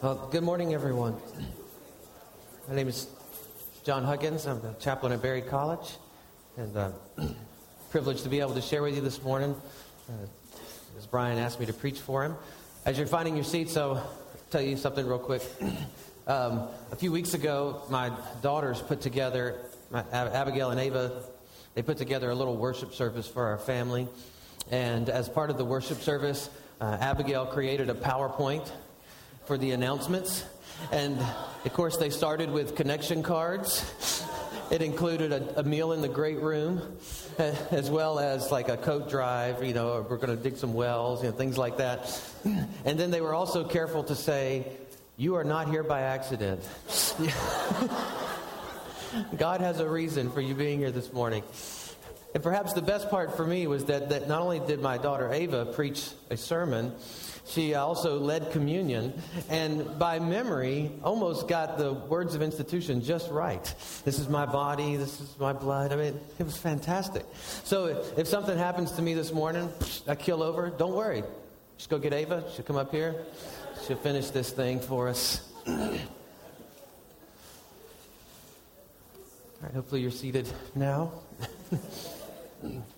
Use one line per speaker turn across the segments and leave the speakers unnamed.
Well, good morning, everyone. My name is John Huggins. I'm the chaplain at Berry College, and uh, privileged to be able to share with you this morning. Uh, as Brian asked me to preach for him. As you're finding your seats, I'll tell you something real quick. Um, a few weeks ago, my daughters put together, my, Abigail and Ava, they put together a little worship service for our family. And as part of the worship service, uh, Abigail created a PowerPoint for the announcements. And of course, they started with connection cards. It included a, a meal in the great room, uh, as well as like a coat drive, you know, we're going to dig some wells, you know, things like that. And then they were also careful to say, You are not here by accident. God has a reason for you being here this morning. And perhaps the best part for me was that, that not only did my daughter Ava preach a sermon, she also led communion and by memory almost got the words of institution just right. This is my body, this is my blood. I mean, it was fantastic. So if something happens to me this morning, I kill over, don't worry. Just go get Ava. She'll come up here. She'll finish this thing for us. All right, hopefully you're seated now.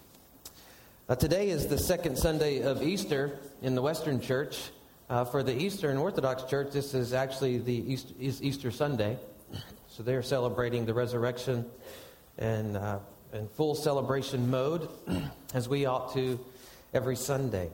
Uh, today is the second Sunday of Easter in the Western Church. Uh, for the Eastern Orthodox Church, this is actually the Easter, Easter Sunday. So they're celebrating the resurrection and uh, in full celebration mode, as we ought to every Sunday.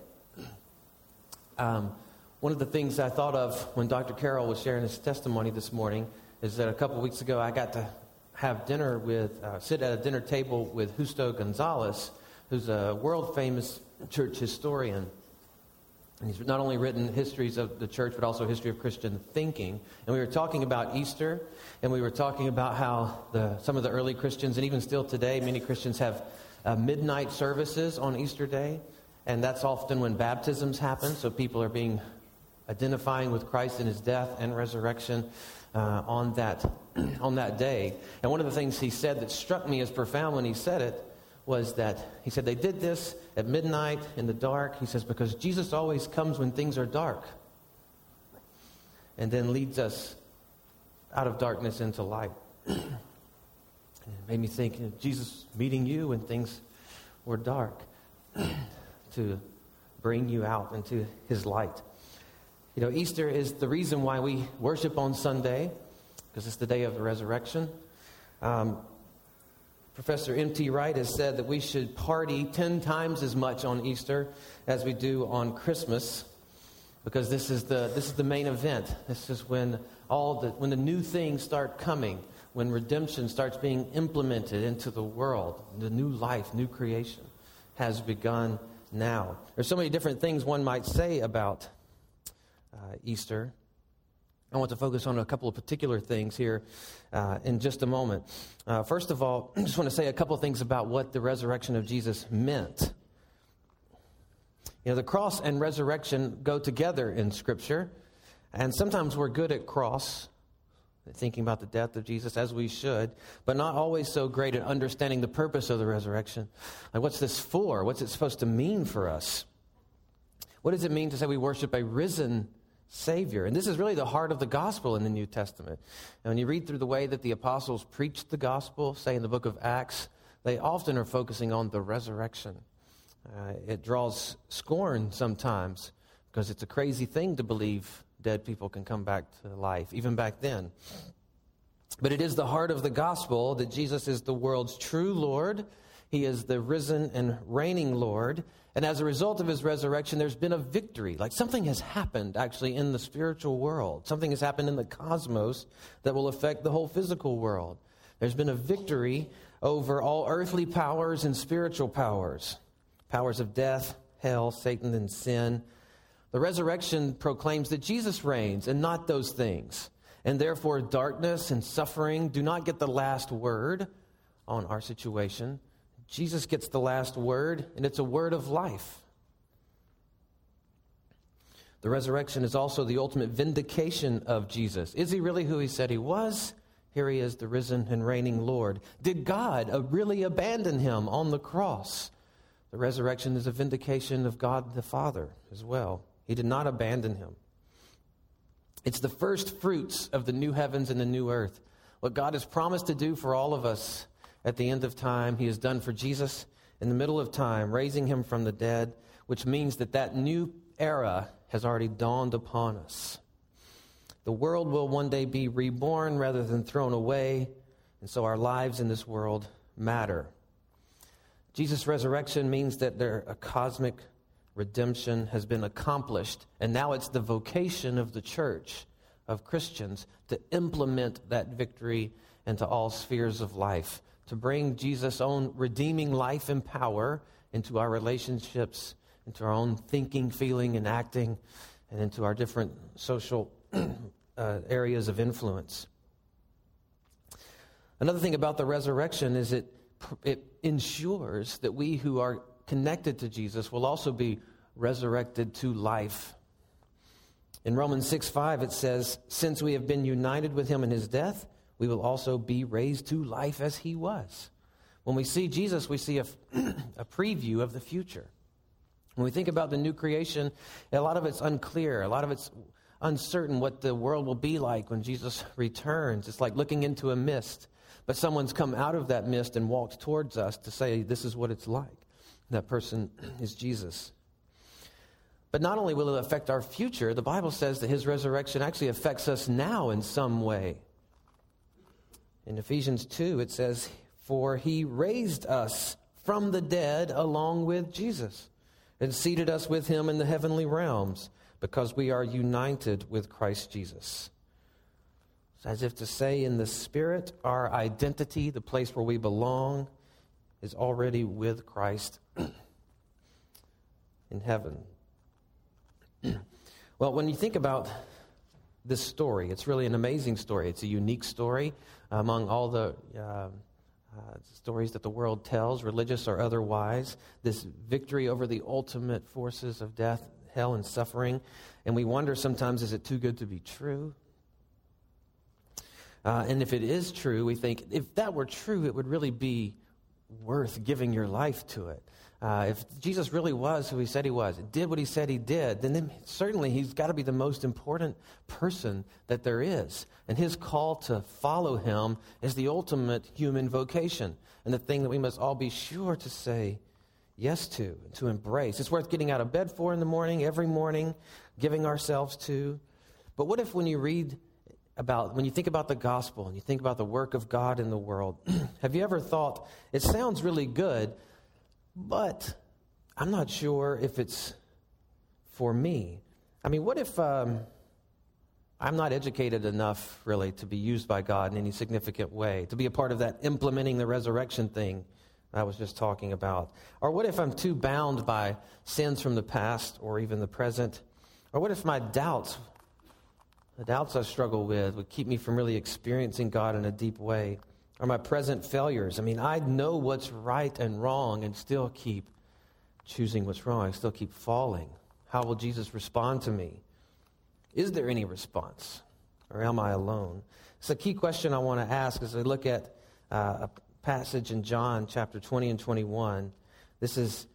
Um, one of the things I thought of when Dr. Carroll was sharing his testimony this morning is that a couple weeks ago I got to have dinner with, uh, sit at a dinner table with Justo Gonzalez who's a world famous church historian. And he's not only written histories of the church, but also history of Christian thinking. And we were talking about Easter, and we were talking about how the, some of the early Christians, and even still today, many Christians have uh, midnight services on Easter Day. And that's often when baptisms happen, so people are being identifying with Christ in his death and resurrection uh, on, that, on that day. And one of the things he said that struck me as profound when he said it was that he said they did this at midnight in the dark. He says, because Jesus always comes when things are dark and then leads us out of darkness into light. it made me think, you know, Jesus meeting you when things were dark to bring you out into his light. You know, Easter is the reason why we worship on Sunday, because it's the day of the resurrection. Um, Professor N.T. Wright has said that we should party 10 times as much on Easter as we do on Christmas because this is the, this is the main event. This is when, all the, when the new things start coming, when redemption starts being implemented into the world, the new life, new creation has begun now. There's so many different things one might say about uh, Easter. I want to focus on a couple of particular things here uh, in just a moment. Uh, first of all, I just want to say a couple things about what the resurrection of Jesus meant. You know, the cross and resurrection go together in Scripture, and sometimes we're good at cross, thinking about the death of Jesus as we should, but not always so great at understanding the purpose of the resurrection. Like, what's this for? What's it supposed to mean for us? What does it mean to say we worship a risen Savior. And this is really the heart of the gospel in the New Testament. And when you read through the way that the apostles preached the gospel, say in the book of Acts, they often are focusing on the resurrection. Uh, it draws scorn sometimes because it's a crazy thing to believe dead people can come back to life, even back then. But it is the heart of the gospel that Jesus is the world's true Lord. He is the risen and reigning Lord. And as a result of his resurrection, there's been a victory. Like something has happened actually in the spiritual world. Something has happened in the cosmos that will affect the whole physical world. There's been a victory over all earthly powers and spiritual powers powers of death, hell, Satan, and sin. The resurrection proclaims that Jesus reigns and not those things. And therefore, darkness and suffering do not get the last word on our situation. Jesus gets the last word, and it's a word of life. The resurrection is also the ultimate vindication of Jesus. Is he really who he said he was? Here he is, the risen and reigning Lord. Did God uh, really abandon him on the cross? The resurrection is a vindication of God the Father as well. He did not abandon him. It's the first fruits of the new heavens and the new earth. What God has promised to do for all of us at the end of time, He has done for Jesus in the middle of time, raising Him from the dead, which means that that new era has already dawned upon us. The world will one day be reborn rather than thrown away, and so our lives in this world matter. Jesus' resurrection means that there, a cosmic redemption has been accomplished, and now it's the vocation of the church, of Christians, to implement that victory into all spheres of life, to bring Jesus' own redeeming life and power into our relationships, into our own thinking, feeling, and acting, and into our different social uh, areas of influence. Another thing about the resurrection is it, it ensures that we who are connected to Jesus will also be resurrected to life. In Romans 6 5, it says, Since we have been united with him in his death, we will also be raised to life as he was. When we see Jesus, we see a, a preview of the future. When we think about the new creation, a lot of it's unclear. A lot of it's uncertain what the world will be like when Jesus returns. It's like looking into a mist, but someone's come out of that mist and walked towards us to say, This is what it's like. That person is Jesus. But not only will it affect our future, the Bible says that his resurrection actually affects us now in some way. In Ephesians 2, it says, For he raised us from the dead along with Jesus and seated us with him in the heavenly realms because we are united with Christ Jesus. As if to say, in the Spirit, our identity, the place where we belong, is already with Christ in heaven. well, when you think about this story, it's really an amazing story. It's a unique story among all the uh, uh, stories that the world tells, religious or otherwise. This victory over the ultimate forces of death, hell, and suffering. And we wonder sometimes is it too good to be true? Uh, and if it is true, we think if that were true, it would really be worth giving your life to it. Uh, if Jesus really was who he said he was, did what he said he did, then certainly he's got to be the most important person that there is. And his call to follow him is the ultimate human vocation and the thing that we must all be sure to say yes to, to embrace. It's worth getting out of bed for in the morning, every morning, giving ourselves to. But what if when you read about, when you think about the gospel and you think about the work of God in the world, have you ever thought, it sounds really good, but I'm not sure if it's for me. I mean, what if um, I'm not educated enough, really, to be used by God in any significant way, to be a part of that implementing the resurrection thing I was just talking about? Or what if I'm too bound by sins from the past or even the present? Or what if my doubts, the doubts I struggle with, would keep me from really experiencing God in a deep way? Or my present failures. I mean, I know what's right and wrong and still keep choosing what's wrong. I still keep falling. How will Jesus respond to me? Is there any response? Or am I alone? It's a key question I want to ask as I look at uh, a passage in John chapter 20 and 21. This is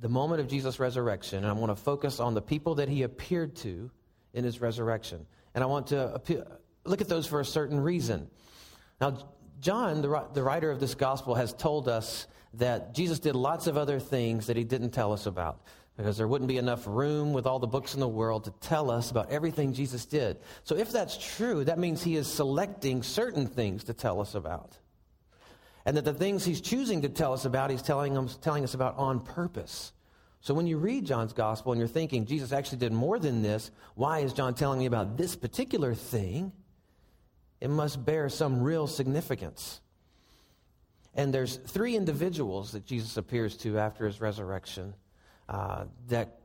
the moment of Jesus' resurrection, and I want to focus on the people that he appeared to in his resurrection. And I want to appear, look at those for a certain reason. Now, John, the, the writer of this gospel, has told us that Jesus did lots of other things that he didn't tell us about because there wouldn't be enough room with all the books in the world to tell us about everything Jesus did. So, if that's true, that means he is selecting certain things to tell us about. And that the things he's choosing to tell us about, he's telling, us, telling us about on purpose. So, when you read John's gospel and you're thinking, Jesus actually did more than this, why is John telling me about this particular thing? It must bear some real significance. And there's three individuals that Jesus appears to after his resurrection uh, that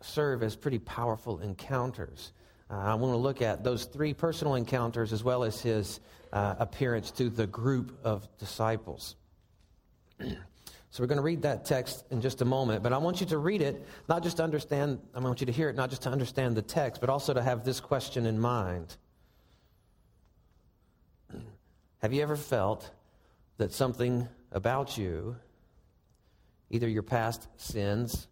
serve as pretty powerful encounters. Uh, I want to look at those three personal encounters as well as his uh, appearance to the group of disciples. so we're going to read that text in just a moment, but I want you to read it, not just to understand, I want you to hear it, not just to understand the text, but also to have this question in mind have you ever felt that something about you, either your past sins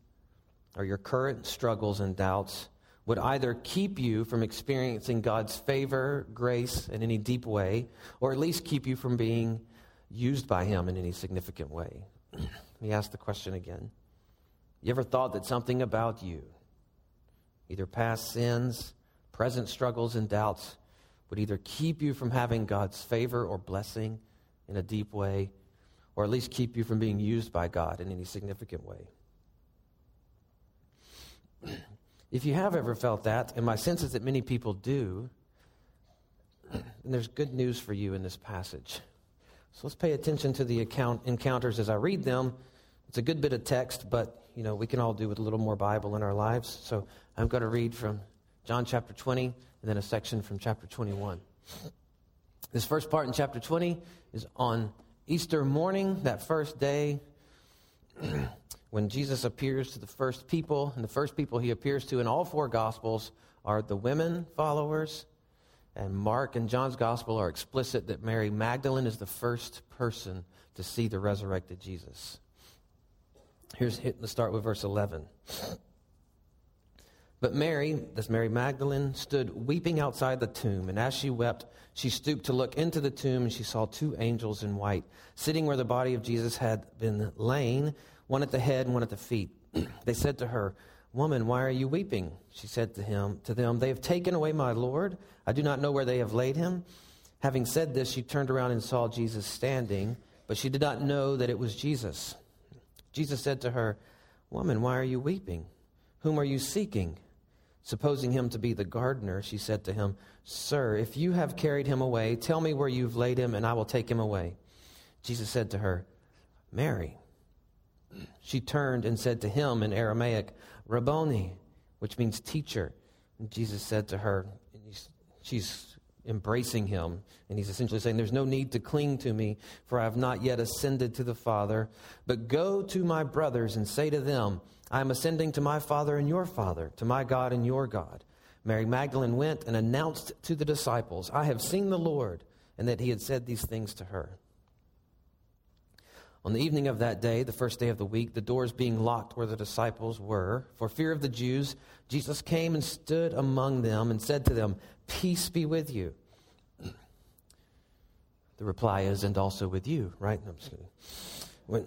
or your current struggles and doubts, would either keep you from experiencing God's favor, grace in any deep way, or at least keep you from being used by Him in any significant way. Let me ask the question again. You ever thought that something about you, either past sins, present struggles, and doubts, would either keep you from having God's favor or blessing in a deep way, or at least keep you from being used by God in any significant way? If you have ever felt that, and my sense is that many people do, then there's good news for you in this passage. So let's pay attention to the account, encounters as I read them. It's a good bit of text, but you know we can all do with a little more Bible in our lives. So I'm going to read from John chapter 20 and then a section from chapter 21. This first part in chapter 20 is on Easter morning, that first day when Jesus appears to the first people, and the first people he appears to in all four Gospels are the women followers. And Mark and John's Gospel are explicit that Mary Magdalene is the first person to see the resurrected Jesus. Here's let's start with verse 11. But Mary, this Mary Magdalene, stood weeping outside the tomb, and as she wept, she stooped to look into the tomb, and she saw two angels in white, sitting where the body of Jesus had been lain, one at the head and one at the feet. they said to her, Woman, why are you weeping? She said to him, to them, They have taken away my Lord. I do not know where they have laid him. Having said this, she turned around and saw Jesus standing, but she did not know that it was Jesus. Jesus said to her, Woman, why are you weeping? Whom are you seeking? Supposing him to be the gardener, she said to him, Sir, if you have carried him away, tell me where you've laid him, and I will take him away. Jesus said to her, Mary. She turned and said to him in Aramaic, Rabboni, which means teacher. And Jesus said to her, she's embracing him, and he's essentially saying, There's no need to cling to me, for I have not yet ascended to the Father. But go to my brothers and say to them, I am ascending to my Father and your Father, to my God and your God. Mary Magdalene went and announced to the disciples, I have seen the Lord, and that he had said these things to her. On the evening of that day, the first day of the week, the doors being locked where the disciples were, for fear of the Jews, Jesus came and stood among them and said to them, Peace be with you. The reply is, and also with you, right? I'm just. When,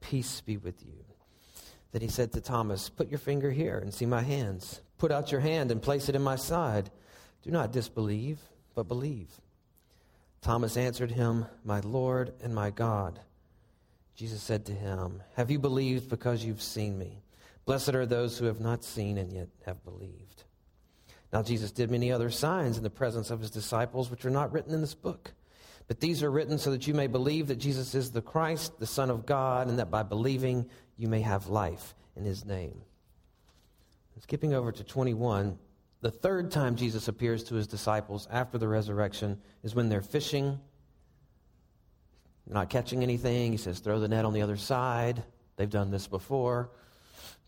Peace be with you. Then he said to Thomas, Put your finger here and see my hands. Put out your hand and place it in my side. Do not disbelieve, but believe. Thomas answered him, My Lord and my God. Jesus said to him, Have you believed because you've seen me? Blessed are those who have not seen and yet have believed. Now, Jesus did many other signs in the presence of his disciples, which are not written in this book. But these are written so that you may believe that Jesus is the Christ, the Son of God, and that by believing you may have life in his name. Skipping over to 21, the third time Jesus appears to his disciples after the resurrection is when they're fishing not catching anything. He says, throw the net on the other side. They've done this before.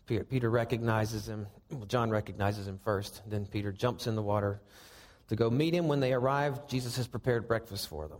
Peter recognizes him. Well, John recognizes him first. Then Peter jumps in the water to go meet him. When they arrive, Jesus has prepared breakfast for them.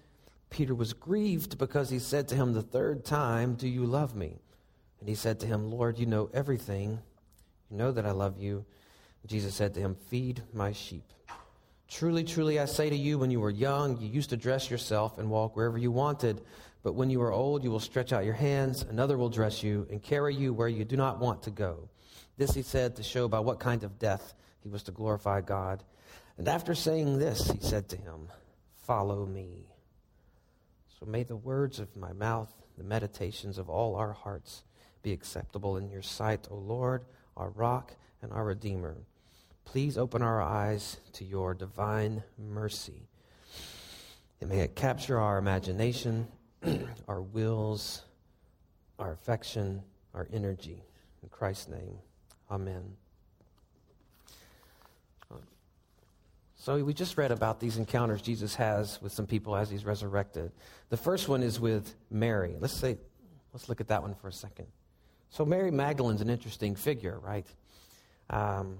Peter was grieved because he said to him the third time, Do you love me? And he said to him, Lord, you know everything. You know that I love you. Jesus said to him, Feed my sheep. Truly, truly, I say to you, when you were young, you used to dress yourself and walk wherever you wanted. But when you are old, you will stretch out your hands, another will dress you and carry you where you do not want to go. This he said to show by what kind of death he was to glorify God. And after saying this, he said to him, Follow me. So may the words of my mouth, the meditations of all our hearts, be acceptable in your sight, O Lord, our rock and our Redeemer. Please open our eyes to your divine mercy. And may it capture our imagination, our wills, our affection, our energy. In Christ's name, amen. So we just read about these encounters Jesus has with some people as he's resurrected. The first one is with Mary. Let's say, let's look at that one for a second. So Mary Magdalene's an interesting figure, right? Um,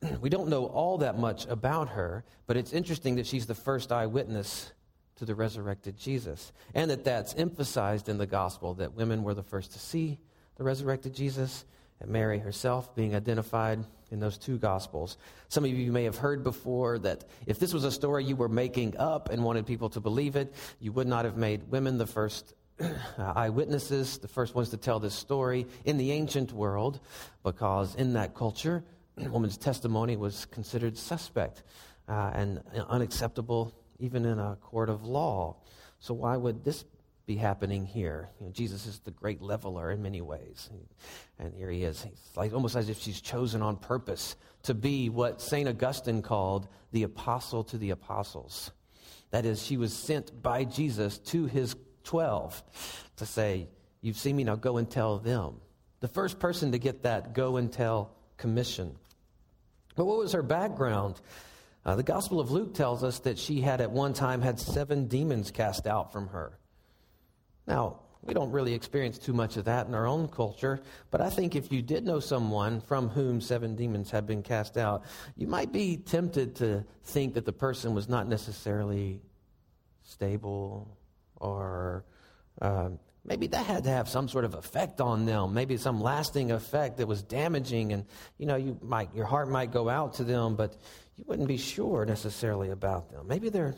we don't know all that much about her, but it's interesting that she's the first eyewitness to the resurrected Jesus, and that that's emphasized in the gospel that women were the first to see the resurrected Jesus, and Mary herself being identified in those two gospels. Some of you may have heard before that if this was a story you were making up and wanted people to believe it, you would not have made women the first eyewitnesses, the first ones to tell this story in the ancient world, because in that culture, a woman's testimony was considered suspect uh, and unacceptable even in a court of law. So, why would this be happening here? You know, Jesus is the great leveler in many ways. And here he is. He's like, almost as if she's chosen on purpose to be what St. Augustine called the apostle to the apostles. That is, she was sent by Jesus to his 12 to say, You've seen me, now go and tell them. The first person to get that go and tell commission. But what was her background? Uh, the Gospel of Luke tells us that she had at one time had seven demons cast out from her. Now, we don't really experience too much of that in our own culture, but I think if you did know someone from whom seven demons had been cast out, you might be tempted to think that the person was not necessarily stable or um, maybe that had to have some sort of effect on them maybe some lasting effect that was damaging and you know you might your heart might go out to them but you wouldn't be sure necessarily about them. Maybe they're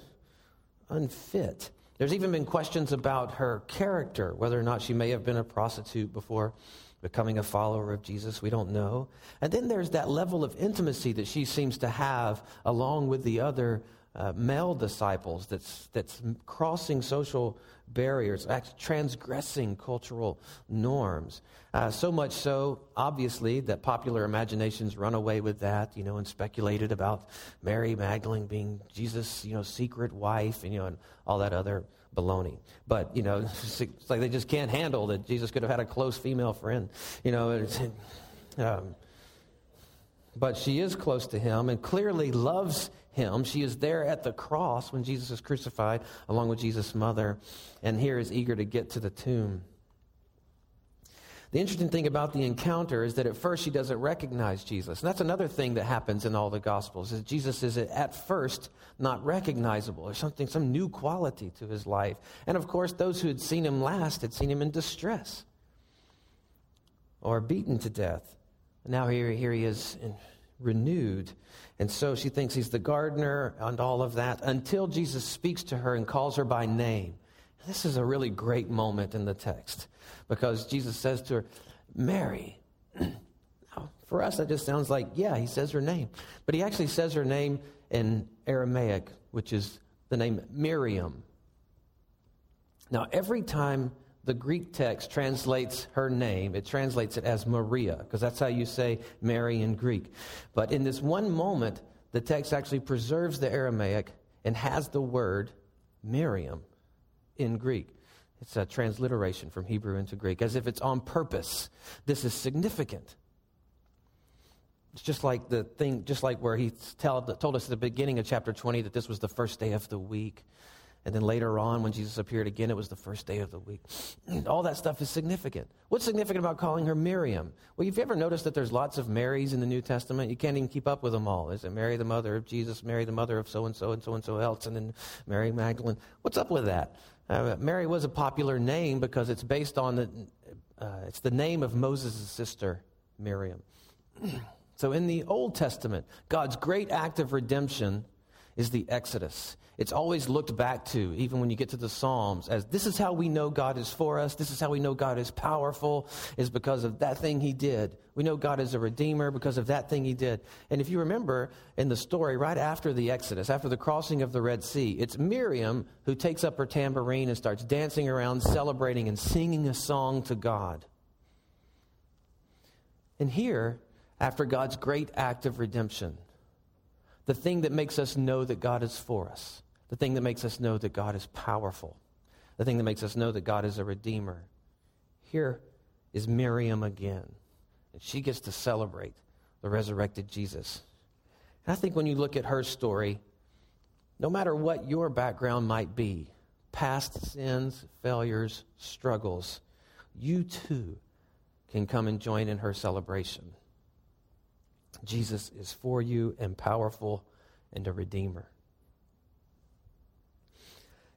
unfit there's even been questions about her character whether or not she may have been a prostitute before becoming a follower of jesus. We don't know. And then there's that level of intimacy that she seems to have along with the other uh, male disciples that's, that's crossing social barriers, transgressing cultural norms. Uh, so much so, obviously, that popular imaginations run away with that, you know, and speculated about Mary Magdalene being Jesus' you know, secret wife, and, you know, and all that other baloney. But, you know, it's like they just can't handle that Jesus could have had a close female friend, you know. Um, but she is close to him and clearly loves him. She is there at the cross when Jesus is crucified, along with Jesus' mother, and here is eager to get to the tomb. The interesting thing about the encounter is that at first she doesn't recognize Jesus. And that's another thing that happens in all the Gospels, is Jesus is at first not recognizable. There's something, some new quality to his life. And of course, those who had seen him last had seen him in distress or beaten to death. And now here, here he is in, renewed. And so she thinks he's the gardener and all of that until Jesus speaks to her and calls her by name. This is a really great moment in the text because Jesus says to her, Mary. now, for us, that just sounds like, yeah, he says her name. But he actually says her name in Aramaic, which is the name Miriam. Now, every time the Greek text translates her name, it translates it as Maria, because that's how you say Mary in Greek. But in this one moment, the text actually preserves the Aramaic and has the word Miriam in Greek. It's a transliteration from Hebrew into Greek, as if it's on purpose. This is significant. It's just like the thing, just like where he told us at the beginning of chapter 20 that this was the first day of the week. And then later on, when Jesus appeared again, it was the first day of the week. All that stuff is significant. What's significant about calling her Miriam? Well, you've ever noticed that there's lots of Marys in the New Testament? You can't even keep up with them all. Is it Mary, the mother of Jesus, Mary, the mother of so and so and so and so else, and then Mary Magdalene? What's up with that? Uh, Mary was a popular name because it's based on the, uh, it's the name of Moses' sister, Miriam. so in the Old Testament, God's great act of redemption is the Exodus. It's always looked back to, even when you get to the Psalms, as this is how we know God is for us. This is how we know God is powerful, is because of that thing he did. We know God is a redeemer because of that thing he did. And if you remember in the story, right after the Exodus, after the crossing of the Red Sea, it's Miriam who takes up her tambourine and starts dancing around, celebrating, and singing a song to God. And here, after God's great act of redemption, the thing that makes us know that God is for us, the thing that makes us know that God is powerful, the thing that makes us know that God is a redeemer. Here is Miriam again, and she gets to celebrate the resurrected Jesus. And I think when you look at her story, no matter what your background might be past sins, failures, struggles you too can come and join in her celebration. Jesus is for you and powerful and a redeemer.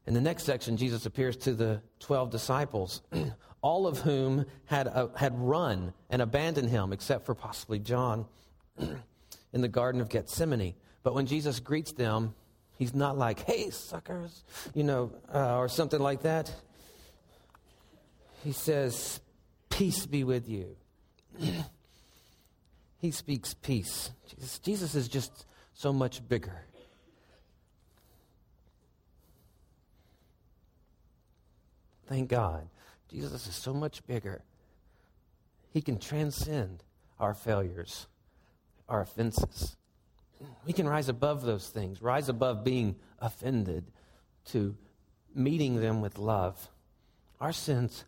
In the next section, Jesus appears to the 12 disciples, all of whom had, uh, had run and abandoned him, except for possibly John in the Garden of Gethsemane. But when Jesus greets them, he's not like, hey, suckers, you know, uh, or something like that. He says, peace be with you. he speaks peace. Jesus, Jesus is just so much bigger. Thank God. Jesus is so much bigger. He can transcend our failures, our offenses. We can rise above those things, rise above being offended to meeting them with love. Our sins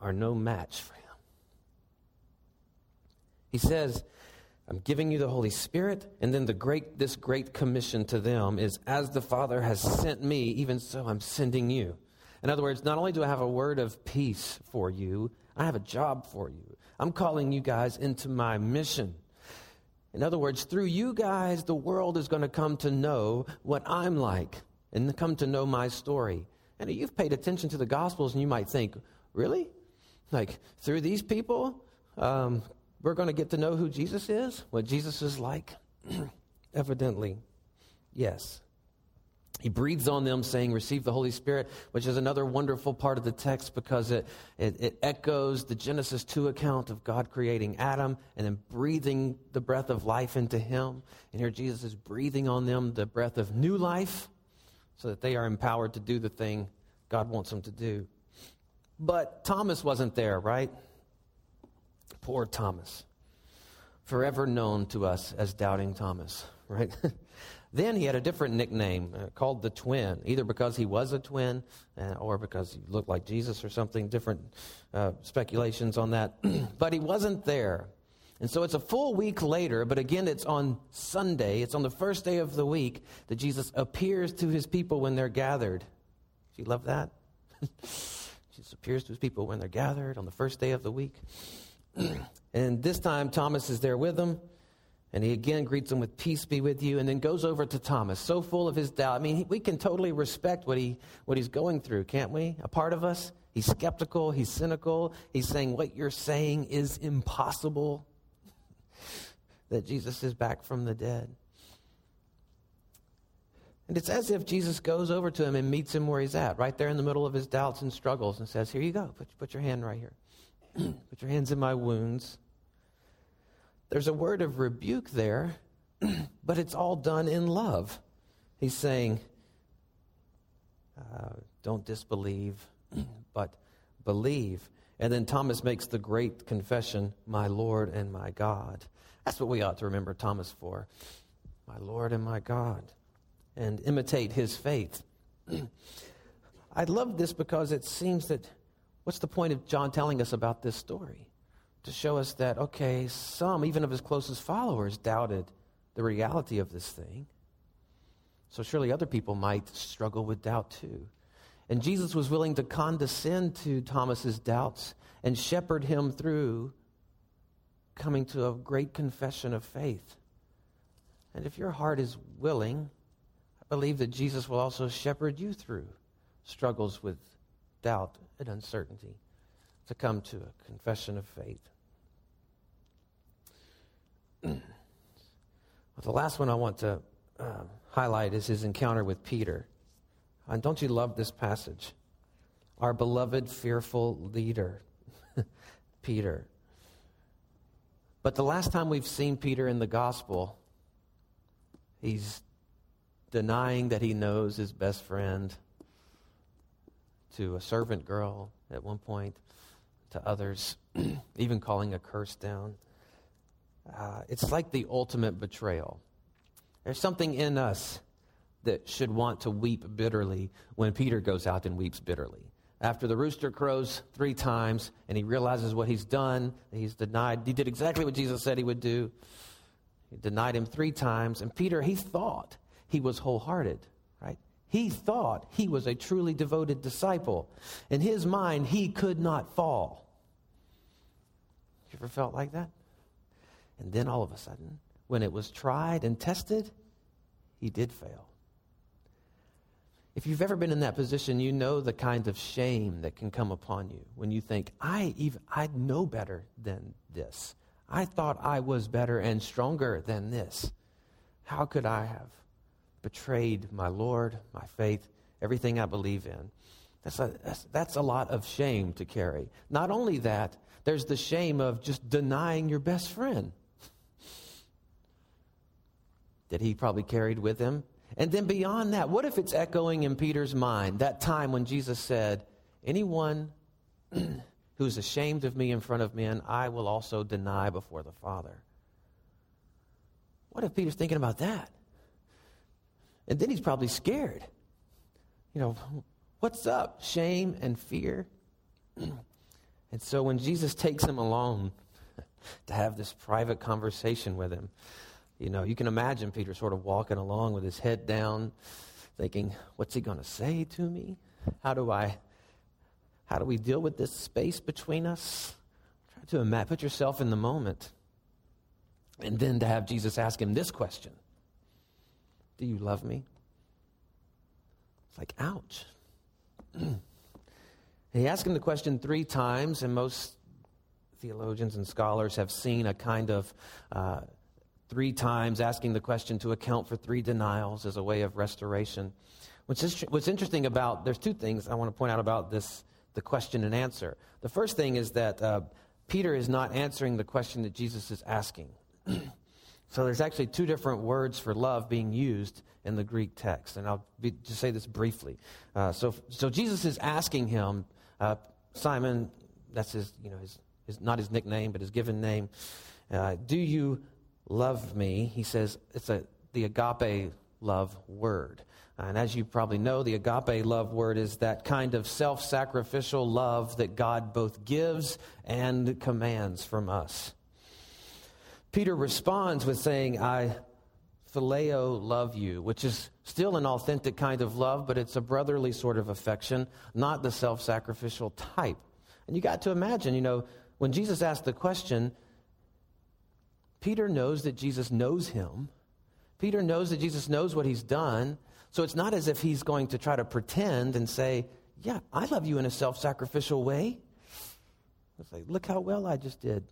are no match for. He says, I'm giving you the Holy Spirit, and then the great this great commission to them is as the Father has sent me, even so I'm sending you. In other words, not only do I have a word of peace for you, I have a job for you. I'm calling you guys into my mission. In other words, through you guys, the world is going to come to know what I'm like and come to know my story. And you've paid attention to the Gospels, and you might think, really? Like, through these people? Um, we're going to get to know who Jesus is, what Jesus is like? Evidently, yes. He breathes on them, saying, Receive the Holy Spirit, which is another wonderful part of the text because it, it, it, echoes the Genesis 2 account of God creating Adam and then breathing the breath of life into him. And here Jesus is breathing on them the breath of new life so that they are empowered to do the thing God wants them to do. But Thomas wasn't there, right? Poor Thomas, forever known to us as Doubting Thomas, right? then he had a different nickname uh, called the twin, either because he was a twin uh, or because he looked like Jesus or something, different uh, speculations on that. but he wasn't there. And so it's a full week later, but again, it's on Sunday. It's on the first day of the week that Jesus appears to his people when they're gathered. Do you love that? Jesus appears to his people when they're gathered on the first day of the week. and this time, Thomas is there with him. And he again greets him with peace be with you, and then goes over to Thomas, so full of his doubt. I mean, we can totally respect what, he, what he's going through, can't we? A part of us. He's skeptical, he's cynical, he's saying what you're saying is impossible, that Jesus is back from the dead. And it's as if Jesus goes over to him and meets him where he's at, right there in the middle of his doubts and struggles, and says, Here you go, put, put your hand right here. Put your hands in my wounds. There's a word of rebuke there, but it's all done in love. He's saying, uh, don't disbelieve, but believe. And then Thomas makes the great confession, my Lord and my God. That's what we ought to remember Thomas for. My Lord and my God. And imitate his faith. I love this because it seems that What's the point of John telling us about this story? To show us that, okay, some, even of his closest followers, doubted the reality of this thing. So surely other people might struggle with doubt too. And Jesus was willing to condescend to Thomas's doubts and shepherd him through coming to a great confession of faith. And if your heart is willing, I believe that Jesus will also shepherd you through struggles with doubt and uncertainty. to come to a confession of faith. well, the last one I want to uh, highlight is his encounter with Peter. And don't you love this passage? Our beloved, fearful leader, Peter. But the last time we've seen Peter in the gospel, he's denying that he knows his best friend to a servant girl at one point, to others, even calling a curse down. Uh, it's like the ultimate betrayal. There's something in us that should want to weep bitterly when Peter goes out and weeps bitterly. After the rooster crows three times and he realizes what he's done, he's denied, he did exactly what Jesus said he would do. He denied him three times. And Peter, he thought he was wholehearted? He thought he was a truly devoted disciple. In his mind, he could not fall. You ever felt like that? And then all of a sudden, when it was tried and tested, he did fail. If you've ever been in that position, you know the kind of shame that can come upon you when you think, I even I know better than this. I thought I was better and stronger than this. How could I have betrayed my Lord, my faith, everything I believe in? That's a, that's, that's a lot of shame to carry. Not only that, there's the shame of just denying your best friend that he probably carried with him. And then beyond that, what if it's echoing in Peter's mind that time when Jesus said, Anyone who is ashamed of me in front of men, I will also deny before the Father? What if Peter's thinking about that? And then he's probably scared. You know, what's up? Shame and fear. and so when Jesus takes him alone to have this private conversation with him, you know, you can imagine Peter sort of walking along with his head down, thinking, what's he going to say to me? How do I, how do we deal with this space between us? Try to imagine, put yourself in the moment. And then to have Jesus ask him this question Do you love me? It's like, ouch. he asked him the question three times, and most theologians and scholars have seen a kind of uh, three times, asking the question to account for three denials as a way of restoration. What's, is, what's interesting about, there's two things I want to point out about this, the question and answer. The first thing is that uh, Peter is not answering the question that Jesus is asking. so there's actually two different words for love being used in the Greek text. And I'll be, just say this briefly. Uh, so, so Jesus is asking him, uh, Simon, that's his, you know, his, his, not his nickname, but his given name, uh, do you love me, he says it's a, the agape love word. And as you probably know, the agape love word is that kind of self sacrificial love that God both gives and commands from us. Peter responds with saying, I phileo love you, which is still an authentic kind of love, but it's a brotherly sort of affection, not the self sacrificial type. And you got to imagine, you know, when Jesus asked the question, Peter knows that Jesus knows him. Peter knows that Jesus knows what he's done. So it's not as if he's going to try to pretend and say, Yeah, I love you in a self sacrificial way. It's like, Look how well I just did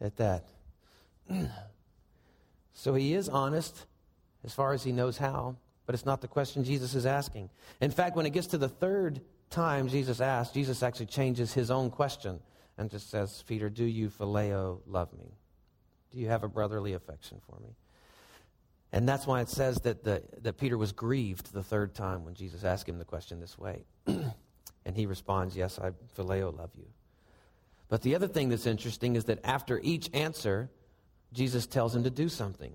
at that. so he is honest as far as he knows how, but it's not the question Jesus is asking. In fact, when it gets to the third time Jesus asks, Jesus actually changes his own question and just says, Peter, do you phileo love me? Do you have a brotherly affection for me? And that's why it says that, the, that Peter was grieved the third time when Jesus asked him the question this way. and he responds, Yes, I phileo love you. But the other thing that's interesting is that after each answer, Jesus tells him to do something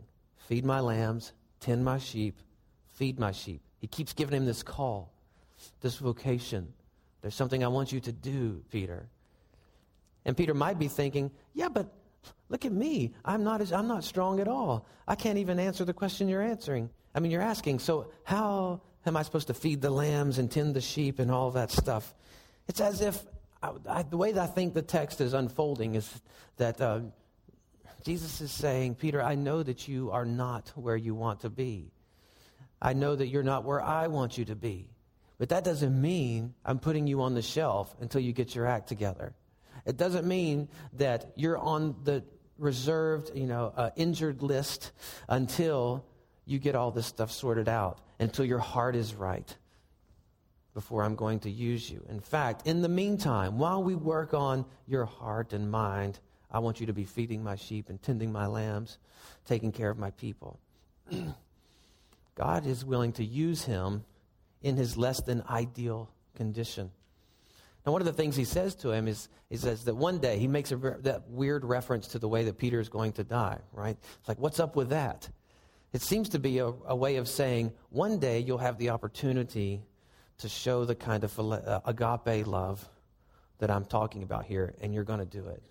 feed my lambs, tend my sheep, feed my sheep. He keeps giving him this call, this vocation. There's something I want you to do, Peter. And Peter might be thinking, Yeah, but Look at me. I'm not, as, I'm not strong at all. I can't even answer the question you're answering. I mean, you're asking, so how am I supposed to feed the lambs and tend the sheep and all that stuff? It's as if I, I, the way that I think the text is unfolding is that uh, Jesus is saying, Peter, I know that you are not where you want to be. I know that you're not where I want you to be. But that doesn't mean I'm putting you on the shelf until you get your act together. It doesn't mean that you're on the reserved, you know, uh, injured list until you get all this stuff sorted out, until your heart is right before I'm going to use you. In fact, in the meantime, while we work on your heart and mind, I want you to be feeding my sheep and tending my lambs, taking care of my people. God is willing to use him in his less than ideal condition. Now, one of the things he says to him is, he says that one day he makes a, that weird reference to the way that Peter is going to die, right? It's like, what's up with that? It seems to be a, a way of saying, one day you'll have the opportunity to show the kind of uh, agape love that I'm talking about here, and you're going to do it.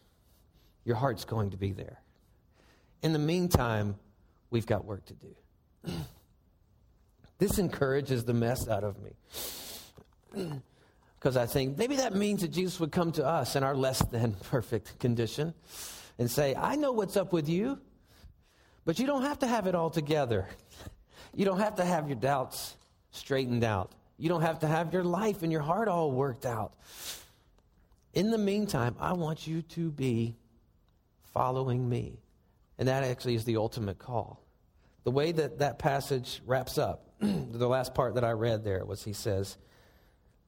Your heart's going to be there. In the meantime, we've got work to do. this encourages the mess out of me. Because I think maybe that means that Jesus would come to us in our less than perfect condition and say, I know what's up with you, but you don't have to have it all together. You don't have to have your doubts straightened out. You don't have to have your life and your heart all worked out. In the meantime, I want you to be following me. And that actually is the ultimate call. The way that that passage wraps up, the last part that I read there was he says,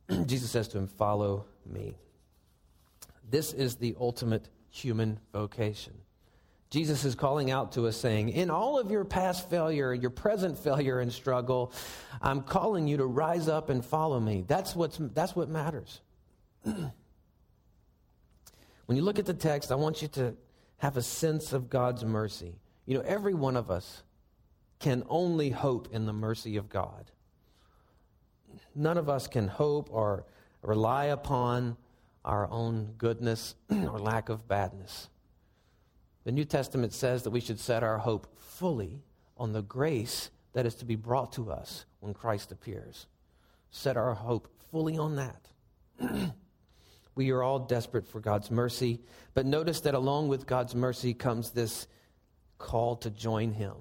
Jesus says to him, Follow me. This is the ultimate human vocation. Jesus is calling out to us saying, In all of your past failure, your present failure and struggle, I'm calling you to rise up and follow me. That's, what's, that's what matters. when you look at the text, I want you to have a sense of God's mercy. You know, every one of us can only hope in the mercy of God. None of us can hope or rely upon our own goodness or lack of badness. The New Testament says that we should set our hope fully on the grace that is to be brought to us when Christ appears. Set our hope fully on that. we are all desperate for God's mercy, but notice that along with God's mercy comes this call to join Him.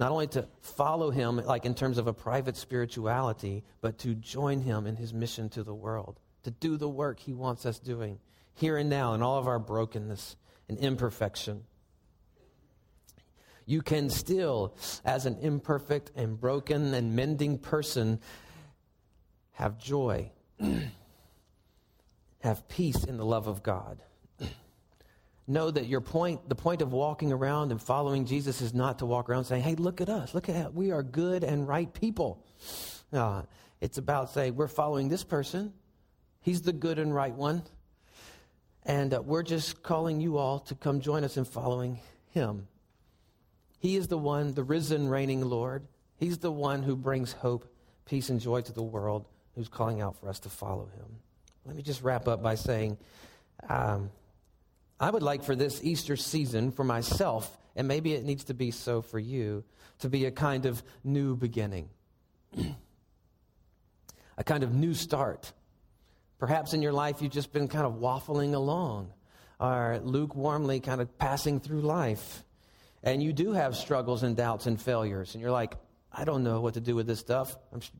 Not only to follow Him, like in terms of a private spirituality, but to join Him in His mission to the world, to do the work He wants us doing here and now in all of our brokenness and imperfection. You can still, as an imperfect and broken and mending person, have joy, have peace in the love of God. know that your point, the point of walking around and following Jesus is not to walk around saying, hey, look at us. Look at how we are good and right people. Uh, it's about saying, we're following this person. He's the good and right one. And uh, we're just calling you all to come join us in following him. He is the one, the risen, reigning Lord. He's the one who brings hope, peace, and joy to the world, who's calling out for us to follow him. Let me just wrap up by saying um, I would like for this Easter season, for myself, and maybe it needs to be so for you, to be a kind of new beginning, a kind of new start. Perhaps in your life you've just been kind of waffling along or lukewarmly kind of passing through life. And you do have struggles and doubts and failures. And you're like, I don't know what to do with this stuff.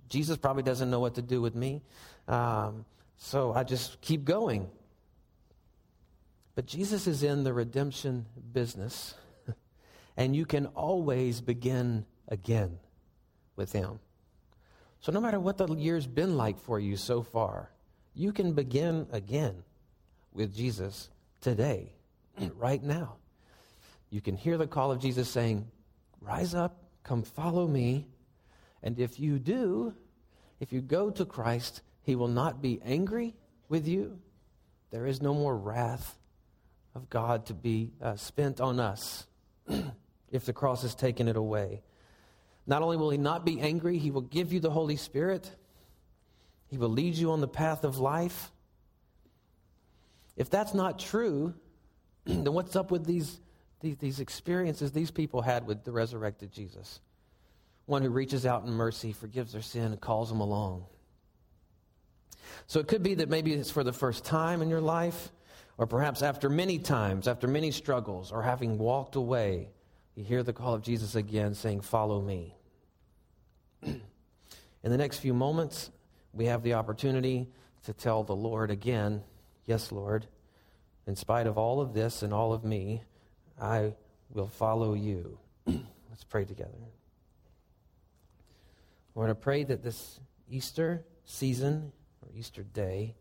Jesus probably doesn't know what to do with me. Um, so I just keep going. But Jesus is in the redemption business. and you can always begin again with Him. So no matter what the year's been like for you so far, you can begin again with Jesus today, right now. You can hear the call of Jesus saying, Rise up, come follow me. And if you do, if you go to Christ, he will not be angry with you. There is no more wrath of God to be uh, spent on us if the cross has taken it away. Not only will he not be angry, he will give you the Holy Spirit. He will lead you on the path of life. If that's not true, then what's up with these, these, these, experiences these people had with the resurrected Jesus? One who reaches out in mercy, forgives their sin, and calls them along. So it could be that maybe it's for the first time in your life, or perhaps after many times, after many struggles, or having walked away, you hear the call of Jesus again saying, Follow me. in the next few moments, we have the opportunity to tell the Lord again, Yes, Lord, in spite of all of this and all of me, I will follow you. Let's pray together. Lord, I pray that this Easter season or Easter day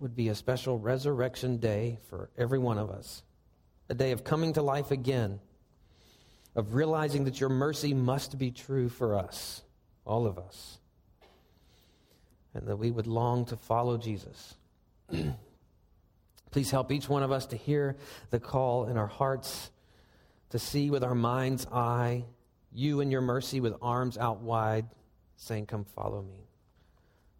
would be a special resurrection day for every one of us, a day of coming to life again, of realizing that your mercy must be true for us, all of us, and that we would long to follow Jesus. Please help each one of us to hear the call in our hearts, to see with our mind's eye you and your mercy with arms out wide, saying, Come follow me.